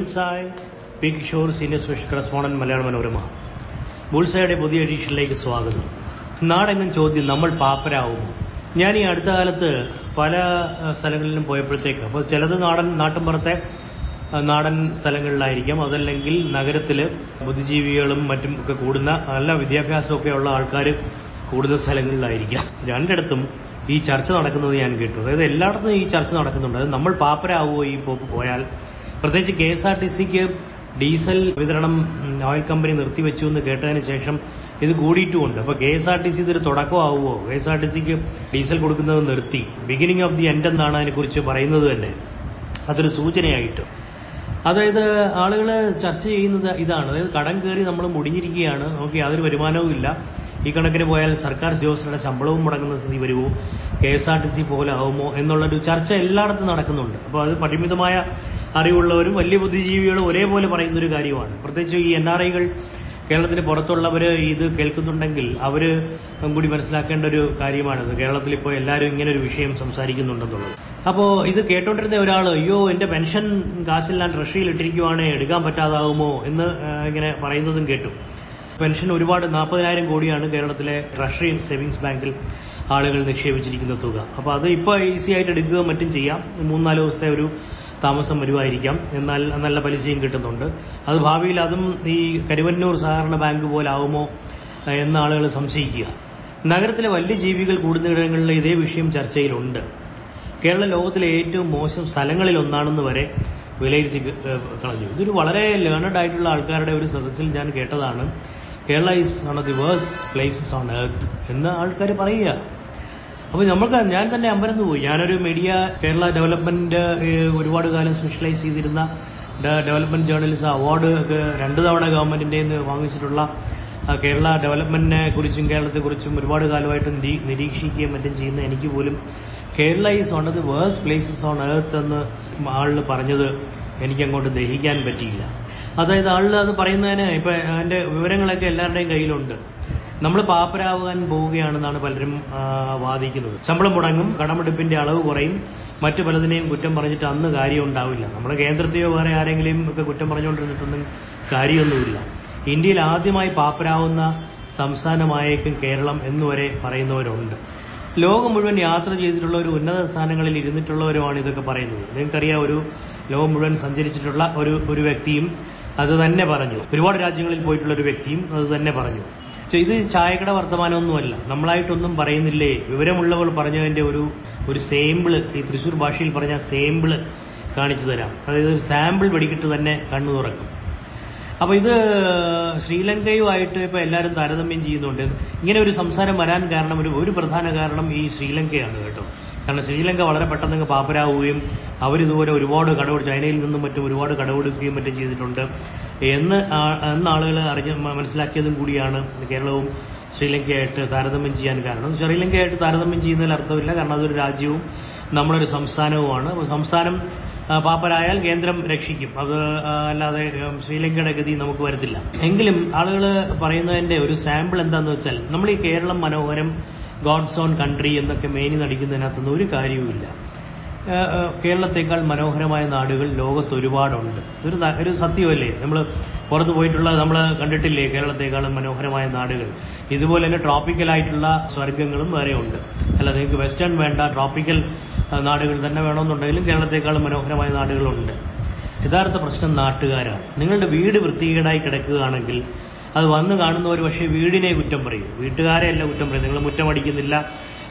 Bullseye P Kishor senior special correspondent Malayala Manorama. ബുൾസായുടെ പുതിയ എഡീഷനിലേക്ക് സ്വാഗതം. നാടെങ്ങും ചോദ്യം നമ്മൾ പാപ്പരാവുമോ ഞാൻ ഈ അടുത്ത കാലത്ത് പല സ്ഥലങ്ങളിലും പോയപ്പോഴത്തേക്ക് അപ്പോൾ ചിലത് നാടൻ നാട്ടിൻപുറത്തെ നാടൻ സ്ഥലങ്ങളിലായിരിക്കാം. അതല്ലെങ്കിൽ നഗരത്തിൽ ബുദ്ധിജീവികളും മറ്റും ഒക്കെ കൂടുന്ന നല്ല വിദ്യാഭ്യാസമൊക്കെ ഉള്ള ആൾക്കാർ കൂടുതൽ സ്ഥലങ്ങളിലായിരിക്കാം. രണ്ടിടത്തും ഈ ചർച്ച നടക്കുന്നത് ഞാൻ കേട്ടു. അതായത് എല്ലായിടത്തും ഈ ചർച്ച നടക്കുന്നുണ്ട്. അത് നമ്മൾ പാപ്പരാകുമോ ഈ പോയാൽ പ്രത്യേകിച്ച് കെ എസ് ആർ ടി സിക്ക് ഡീസൽ വിതരണം ഓയിൽ കമ്പനി നിർത്തിവെച്ചു എന്ന് കേട്ടതിന് ശേഷം ഇത് കൂടിയിട്ടുമുണ്ട്. അപ്പൊ K S R T C ഇതൊരു തുടക്കമാവുമോ? കെ എസ് ആർ ടി സിക്ക് ഡീസൽ കൊടുക്കുന്നത് നിർത്തി. ബിഗിനിങ് ഓഫ് ദി എൻഡ് എന്നാണ് അതിനെക്കുറിച്ച് പറയുന്നത് തന്നെ. അതൊരു സൂചനയായിട്ട്. അതായത് ആളുകൾ ചർച്ച ചെയ്യുന്നത് ഇതാണ്. അതായത് കടം കയറി നമ്മൾ മുടിഞ്ഞിരിക്കുകയാണ്. നമുക്ക് യാതൊരു വരുമാനവും ഇല്ല ഈ കണക്കിന് പോയാൽ സർക്കാർ ഉദ്യോഗസ്ഥരുടെ ശമ്പളവും മുടങ്ങുന്ന സ്ഥിതി വരുമോ? K S R T C പോലെ ആവുമോ? എന്നുള്ളൊരു ചർച്ച എല്ലായിടത്തും നടക്കുന്നുണ്ട്. അപ്പോൾ അത് പരിമിതമായ അറിവുള്ളവരും വലിയ ബുദ്ധിജീവികളും ഒരേപോലെ പറയുന്ന ഒരു കാര്യമാണ്. പ്രത്യേകിച്ച് ഈ എൻ ആർ ഐകൾ കേരളത്തിന് പുറത്തുള്ളവർ ഇത് കേൾക്കുന്നുണ്ടെങ്കിൽ അവർ കൂടി മനസ്സിലാക്കേണ്ട ഒരു കാര്യമാണിത് കേരളത്തിൽ ഇപ്പോൾ എല്ലാവരും ഇങ്ങനെ ഒരു വിഷയം സംസാരിക്കുന്നുണ്ടെന്നുള്ളത്. അപ്പോൾ ഇത് കേട്ടോണ്ടിരുന്ന ഒരാൾ അയ്യോ എന്റെ പെൻഷൻ കാശെല്ലാം റഷ്യയിൽ ഇട്ടിരിക്കുവാണ് എടുക്കാൻ പറ്റാതാവുമോ? എന്ന് ഇങ്ങനെ പറയുന്നതും കേട്ടു. പെൻഷൻ ഒരുപാട് നാൽപ്പതിനായിരം കോടിയാണ് കേരളത്തിലെ ട്രഷറി സേവിങ്സ് ബാങ്കിൽ ആളുകൾ നിക്ഷേപിച്ചിരിക്കുന്ന തുക. അപ്പോൾ അത് ഇപ്പോൾ ഈസി ആയിട്ട് എടുക്കുക മറ്റും ചെയ്യാം. മൂന്നാൽ ദിവസത്തെ ഒരു താമസം വരുമായിരിക്കാം. എന്നാൽ നല്ല പലിശയും കിട്ടുന്നുണ്ട്. അത് ഭാവിയിൽ അതും ഈ കരുവന്നൂർ സഹകരണ ബാങ്ക് പോലെ ആവുമോ എന്ന് ആളുകൾ സംശയിക്കുക. നഗരത്തിലെ വലിയ ജീവികൾ കൂടുന്നിടങ്ങളിൽ ഇതേ വിഷയം ചർച്ചയിലുണ്ട്. കേരള ലോകത്തിലെ ഏറ്റവും മോശം സ്ഥലങ്ങളിൽ ഒന്നാണെന്ന് വരെ വിലയിരുത്തി കളഞ്ഞു. ഇതൊരു വളരെ ലേണഡ് ആയിട്ടുള്ള ആൾക്കാരുടെ ഒരു സദസ്സിൽ ഞാൻ കേട്ടതാണ്. Kerala is one of the worst places on earth എന്ന് ആൾക്കാർ പറയുക. അപ്പോൾ നമുക്ക് ഞാൻ തന്നെ അമ്പരന്ന് പോയി. ഞാനൊരു മീഡിയ കേരള ഡെവലപ്മെന്റ് ഒരുപാട് കാലം സ്പെഷ്യലൈസ് ചെയ്തിരുന്ന ഡെവലപ്മെന്റ് ജേർണലിസ്റ്റ് അവാർഡ് ഒക്കെ രണ്ട് തവണ ഗവൺമെന്റിന്റെ നിന്ന് വാങ്ങിച്ചിട്ടുള്ള കേരള ഡെവലപ്മെന്റിനെ കുറിച്ചും കേരളത്തെക്കുറിച്ചും ഒരുപാട് കാലമായിട്ട് നിരീ- നിരീക്ഷിക്കുകയും മറ്റും ചെയ്യുന്ന എനിക്ക് പോലും Kerala is one of the worst places on earth എന്ന് ആളിൽ പറഞ്ഞത് എനിക്ക് അങ്ങോട്ട് ദഹിക്കാൻ പറ്റിയില്ല. അതായത് ആളിൽ അത് പറയുന്നതിന് ഇപ്പൊ അതിന്റെ വിവരങ്ങളൊക്കെ എല്ലാവരുടെയും കയ്യിലുണ്ട്. നമ്മൾ പാപ്പരാവാൻ പോവുകയാണെന്നാണ് പലരും വാദിക്കുന്നത്. ശമ്പളം മുടങ്ങും കടമെടുപ്പിന്റെ അളവ് കുറയും. മറ്റു പലതിനെയും കുറ്റം പറഞ്ഞിട്ട് അന്ന് കാര്യം ഉണ്ടാവില്ല. നമ്മുടെ കേന്ദ്രത്തെയോ വേറെ ആരെങ്കിലും ഒക്കെ കുറ്റം പറഞ്ഞുകൊണ്ടിരുന്നിട്ടൊന്നും കാര്യമൊന്നുമില്ല. ഇന്ത്യയിൽ ആദ്യമായി പാപ്പരാവുന്ന സംസ്ഥാനമായേക്കും കേരളം എന്നുവരെ പറയുന്നവരുണ്ട്. ലോകം മുഴുവൻ യാത്ര ചെയ്തിട്ടുള്ള ഒരു ഉന്നത സ്ഥാനങ്ങളിൽ ഇരുന്നിട്ടുള്ളവരുമാണ് ഇതൊക്കെ പറയുന്നത്. നിങ്ങൾക്കറിയാം ഒരു ലോകം മുഴുവൻ സഞ്ചരിച്ചിട്ടുള്ള ഒരു ഒരു വ്യക്തിയും അത് തന്നെ പറഞ്ഞു. ഒരുപാട് രാജ്യങ്ങളിൽ പോയിട്ടുള്ള ഒരു വ്യക്തിയും അത് തന്നെ പറഞ്ഞു. ഇത് ചായക്കട വർത്തമാനമൊന്നുമല്ല. നമ്മളായിട്ടൊന്നും പറയുന്നില്ലേ? വിവരമുള്ളവർ പറഞ്ഞതിന്റെ ഒരു ഒരു സേമ്പിൾ ഈ തൃശൂർ ഭാഷയിൽ പറഞ്ഞ സേമ്പിൾ കാണിച്ചു തരാം. അതായത് ഒരു സാമ്പിൾ വെടിക്കിട്ട് തന്നെ കണ്ണു തുറക്കും. അപ്പൊ ഇത് ശ്രീലങ്കയുമായിട്ട് ഇപ്പൊ എല്ലാവരും താരതമ്യം ചെയ്യുന്നുണ്ട്. ഇങ്ങനെ ഒരു സംസാരം വരാൻ കാരണം ഒരു ഒരു പ്രധാന കാരണം ഈ ശ്രീലങ്കയാണ് കേട്ടോ. കാരണം ശ്രീലങ്ക വളരെ പെട്ടെന്ന് പാപ്പരാവുകയും അവരിതുപോലെ ഒരുപാട് കടവ് ചൈനയിൽ നിന്നും മറ്റും ഒരുപാട് കടമെടുക്കുകയും മറ്റും ചെയ്തിട്ടുണ്ട്. എന്ന് എന്ന് ആളുകൾ അറിഞ്ഞ മനസ്സിലാക്കിയതും കൂടിയാണ് കേരളവും ശ്രീലങ്കയായിട്ട് താരതമ്യം ചെയ്യാൻ കാരണം. ശ്രീലങ്കയായിട്ട് താരതമ്യം ചെയ്യുന്നതിൽ അർത്ഥമില്ല കാരണം അതൊരു രാജ്യവും നമ്മളൊരു സംസ്ഥാനവുമാണ്. സംസ്ഥാനം പാപ്പരായാൽ കേന്ദ്രം രക്ഷിക്കും. അത് അല്ലാതെ ശ്രീലങ്കയുടെ ഗതി നമുക്ക് വരത്തില്ല. എങ്കിലും ആളുകൾ പറയുന്നതിന്റെ ഒരു സാമ്പിൾ എന്താന്ന് വെച്ചാൽ നമ്മൾ ഈ കേരളം മനോഹരം ഗോഡ്സ് ഓൺ കൺട്രി എന്നൊക്കെ മേനി നടിക്കുന്നതിനകത്തൊന്നും ഒരു കാര്യവുമില്ല. കേരളത്തെക്കാൾ മനോഹരമായ നാടുകൾ ലോകത്ത് ഒരുപാടുണ്ട് ഇതൊരു ഒരു സത്യമല്ലേ? നമ്മൾ പുറത്ത് പോയിട്ടുള്ള നമ്മൾ കണ്ടിട്ടില്ലേ കേരളത്തെക്കാളും മനോഹരമായ നാടുകൾ? ഇതുപോലെ തന്നെ ട്രോപ്പിക്കലായിട്ടുള്ള സ്വർഗങ്ങളും വേറെ ഉണ്ട്. അല്ല നിങ്ങൾക്ക് വെസ്റ്റേൺ വേണ്ട ട്രോപ്പിക്കൽ നാടുകൾ തന്നെ വേണമെന്നുണ്ടെങ്കിലും കേരളത്തെക്കാളും മനോഹരമായ നാടുകളുണ്ട്. യഥാർത്ഥ പ്രശ്നം നാട്ടുകാരാണ്. നിങ്ങളുടെ വീട് വൃത്തികേടായി കിടക്കുകയാണെങ്കിൽ അത് വന്ന് കാണുന്നവർ പക്ഷേ വീടിനെ കുറ്റം പറയും. വീട്ടുകാരെ അല്ല കുറ്റം പറയും. നിങ്ങൾ മുറ്റമടിക്കുന്നില്ല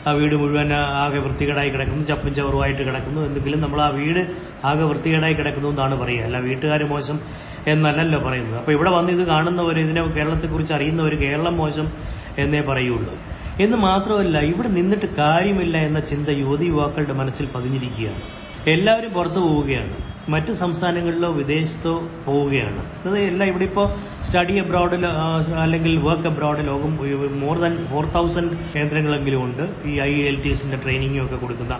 ആ വീട് മുഴുവൻ ആകെ വൃത്തികേടായി കിടക്കുന്നു. ചപ്പും ചവറുമായിട്ട് കിടക്കുന്നു. എന്തെങ്കിലും നമ്മൾ ആ വീട് ആകെ വൃത്തികേടായി കിടക്കുന്നു എന്നാണ് പറയുക. അല്ല വീട്ടുകാർ മോശം എന്നല്ലല്ലോ പറയുന്നത്. അപ്പോൾ ഇവിടെ വന്ന് ഇത് കാണുന്നവർ ഇതിനെ കേരളത്തെക്കുറിച്ച് അറിയുന്നവർ കേരളം മോശം എന്നേ പറയുള്ളൂ. എന്ന് മാത്രമല്ല ഇവിടെ നിന്നിട്ട് കാര്യമില്ല എന്ന ചിന്ത യുവതി യുവാക്കളുടെ മനസ്സിൽ പതിഞ്ഞിരിക്കുകയാണ്. എല്ലാവരും പുറത്തു പോവുകയാണ്. മറ്റ് സംസ്ഥാനങ്ങളിലോ വിദേശത്തോ പോവുകയാണ്. അത് എല്ലാം ഇവിടെ ഇപ്പോൾ സ്റ്റഡി അബ്രോഡിൽ അല്ലെങ്കിൽ വർക്ക് അബ്രോഡ് ലോകം മോർ ദാൻ ഫോർ തൗസൻഡ് കേന്ദ്രങ്ങളെങ്കിലും ഉണ്ട്. ഈ ഐ എൽ ടി എസിന്റെ ട്രെയിനിങ്ങും ഒക്കെ കൊടുക്കുന്ന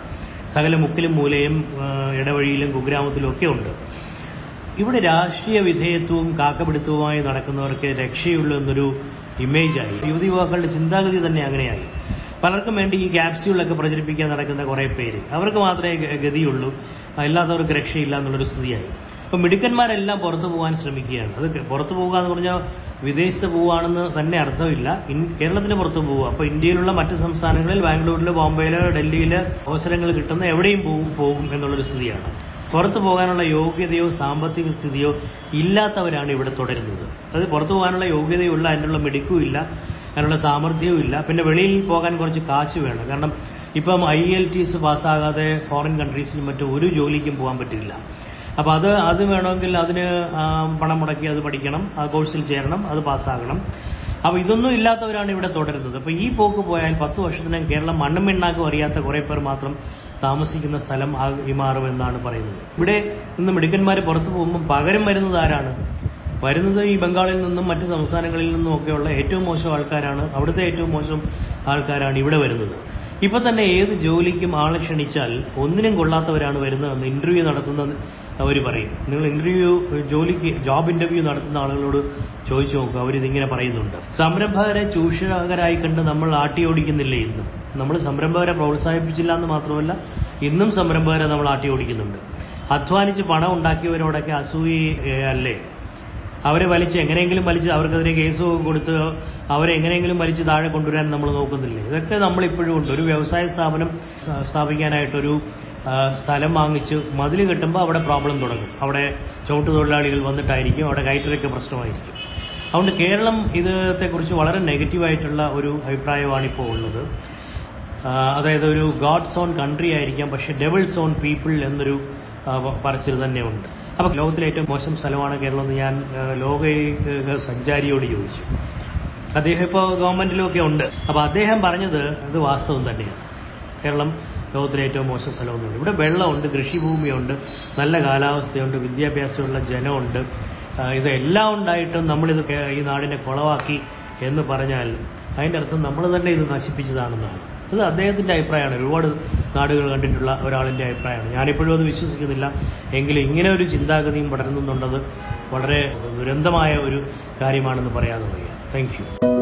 സകല മുക്കിലും മൂലയും ഇടവഴിയിലും കുഗ്രാമത്തിലും ഒക്കെ ഉണ്ട്. ഇവിടെ രാഷ്ട്രീയ വിധേയത്വവും കാക്കപിടുത്തവുമായി നടക്കുന്നവർക്ക് രക്ഷയുള്ളൂ എന്നൊരു ഇമേജായി യുവതി യുവാക്കളുടെ ചിന്താഗതി തന്നെ അങ്ങനെയായി. പലർക്കും വേണ്ടി ഈ ക്യാപ്സ്യൂളൊക്കെ പ്രചരിപ്പിക്കാൻ നടക്കുന്ന കുറേ പേര്. അവർക്ക് മാത്രമേ ഗതിയുള്ളൂ. അല്ലാത്തവർക്ക് രക്ഷയില്ല എന്നുള്ളൊരു സ്ഥിതിയായി. അപ്പം മിടുക്കന്മാരെല്ലാം പുറത്തു പോകാൻ ശ്രമിക്കുകയാണ്. അത് പുറത്തു പോകുക എന്ന് പറഞ്ഞാൽ വിദേശത്ത് പോവുകയാണെന്ന് തന്നെ അർത്ഥമില്ല. കേരളത്തിന് പുറത്തു പോവുക. അപ്പോൾ ഇന്ത്യയിലുള്ള മറ്റ് സംസ്ഥാനങ്ങളിൽ ബാംഗ്ലൂരിൽ ബോംബെയിലോ ഡൽഹിയിലോ അവസരങ്ങൾ കിട്ടുന്ന എവിടെയും പോകും പോകും എന്നുള്ളൊരു സ്ഥിതിയാണ്. പുറത്തു പോകാനുള്ള യോഗ്യതയോ സാമ്പത്തിക സ്ഥിതിയോ ഇല്ലാത്തവരാണ് ഇവിടെ തുടരുന്നത്. അതായത് പുറത്തു പോകാനുള്ള യോഗ്യതയുള്ള അതിനുള്ള മിടുക്കും ഇല്ല അതിനുള്ള സാമർഥ്യവും ഇല്ല. പിന്നെ വെളിയിൽ പോകാൻ കുറച്ച് കാശ് വേണം. കാരണം ഇപ്പം ഐ എൽ ടിസ് പാസ്സാകാതെ ഫോറിൻ കൺട്രീസിലും മറ്റും ഒരു ജോലിക്കും പോകാൻ പറ്റില്ല. അപ്പോൾ അത് അത് വേണമെങ്കിൽ അതിന് പണം മുടക്കി അത് പഠിക്കണം ആ കോഴ്സിൽ ചേരണം അത് പാസ്സാകണം. അപ്പോൾ ഇതൊന്നും ഇല്ലാത്തവരാണ് ഇവിടെ തുടരുന്നത്. അപ്പോൾ ഈ പോക്ക് പോയാൽ പത്ത് വർഷത്തിനകം കേരളം മണ്ണും മിണ്ണാക്കും അറിയാത്ത കുറേ പേർ മാത്രം താമസിക്കുന്ന സ്ഥലം ആയി മാറുമെന്നാണ് പറയുന്നത്. ഇവിടെ നിന്ന് മിടുക്കന്മാർ പുറത്തു പോകുമ്പോൾ പകരം വരുന്നത് ആരാണ്? വരുന്നത് ഈ ബംഗാളിൽ നിന്നും മറ്റ് സംസ്ഥാനങ്ങളിൽ നിന്നും ഒക്കെയുള്ള ഏറ്റവും മോശം ആൾക്കാരാണ്. അവിടുത്തെ ഏറ്റവും മോശം ആൾക്കാരാണ് ഇവിടെ വരുന്നത്. ഇപ്പൊ തന്നെ ഏത് ജോലിക്കും ആളെ ക്ഷണിച്ചാൽ ഒന്നിനും കൊള്ളാത്തവരാണ് വരുന്നതെന്ന് ഇന്റർവ്യൂ നടത്തുന്ന അവർ പറയും. നിങ്ങൾ ഇന്റർവ്യൂ ജോലിക്ക് ജോബ് ഇന്റർവ്യൂ നടത്തുന്ന ആളുകളോട് ചോദിച്ചു നോക്കുക അവരിതിങ്ങനെ പറയുന്നുണ്ട്. സംരംഭകരെ ചൂഷകരായി കണ്ട് നമ്മൾ ആട്ടി ഓടിക്കുന്നില്ലേ ഇന്നും? നമ്മൾ സംരംഭകരെ പ്രോത്സാഹിപ്പിച്ചില്ല എന്ന് മാത്രമല്ല ഇന്നും സംരംഭകരെ നമ്മൾ ആട്ടി ഓടിക്കുന്നുണ്ട്. അധ്വാനിച്ച് പണം ഉണ്ടാക്കിയവരോടൊക്കെ അസൂയല്ലേ അവരെ വലിച്ച് എങ്ങനെയെങ്കിലും വലിച്ച് അവർക്കെതിരെ കേസ് കൊടുത്ത് അവരെ എങ്ങനെയെങ്കിലും വലിച്ച് താഴെ കൊണ്ടുവരാൻ നമ്മൾ നോക്കുന്നില്ലേ? ഇതൊക്കെ നമ്മളിപ്പോഴും ഉണ്ട്. ഒരു വ്യവസായ സ്ഥാപനം സ്ഥാ- സ്ഥാപിക്കാനായിട്ടൊരു സ്ഥലം വാങ്ങിച്ച് മതിൽ കിട്ടുമ്പോൾ അവിടെ പ്രോബ്ലം തുടങ്ങും. അവിടെ ചവിട്ടു തൊഴിലാളികൾ വന്നിട്ടായിരിക്കും അവിടെ കയറ്റിറക്ക പ്രശ്നമായിരിക്കും. അതുകൊണ്ട് കേരളം ഇതത്തെക്കുറിച്ച് വളരെ നെഗറ്റീവായിട്ടുള്ള ഒരു അഭിപ്രായമാണ് ഇപ്പോൾ ഉള്ളത്. അതായത് ഒരു ഗാഡ്സ് ഓൺ കൺട്രി ആയിരിക്കാം പക്ഷേ ഡെവിൾസ് ഓൺ പീപ്പിൾ എന്നൊരു പറച്ചിൽ തന്നെയുണ്ട്. അപ്പോൾ ലോകത്തിലെ ഏറ്റവും മോശം സ്ഥലമാണ് കേരളം എന്ന് ഞാൻ ലോക സഞ്ചാരിയോട് ചോദിച്ചു. അദ്ദേഹം ഇപ്പോൾ ഗവൺമെന്റിലൊക്കെ ഉണ്ട്. അപ്പോൾ അദ്ദേഹം പറഞ്ഞത് അത് വാസ്തവം തന്നെയാണ്. കേരളം ലോകത്തിലെ ഏറ്റവും മോശം സ്ഥലമൊന്നുമില്ല ഇവിടെ വെള്ളമുണ്ട് കൃഷിഭൂമിയുണ്ട് നല്ല കാലാവസ്ഥയുണ്ട് വിദ്യാഭ്യാസമുള്ള ജനമുണ്ട്. ഇതെല്ലാം ഉണ്ടായിട്ടും നമ്മളിത് ഈ നാടിനെ കുളവാക്കി എന്ന് പറഞ്ഞാൽ അതിന്റെ അർത്ഥം നമ്മൾ തന്നെ ഇത് നശിപ്പിച്ചതാണെന്നാണ്. അത് അദ്ദേഹത്തിന്റെ അഭിപ്രായമാണ്. ഒരുപാട് നാടുകൾ കണ്ടിട്ടുള്ള ഒരാളിന്റെ അഭിപ്രായമാണ്. ഞാനിപ്പോഴും അത് വിശ്വസിക്കുന്നില്ല. എങ്കിലും ഇങ്ങനെ ഒരു ചിന്താഗതിയും പടരുന്നുണ്ടെന്നത് വളരെ ദുരന്തമായ ഒരു കാര്യമാണെന്ന് പറയാതെ വയ്യ. താങ്ക്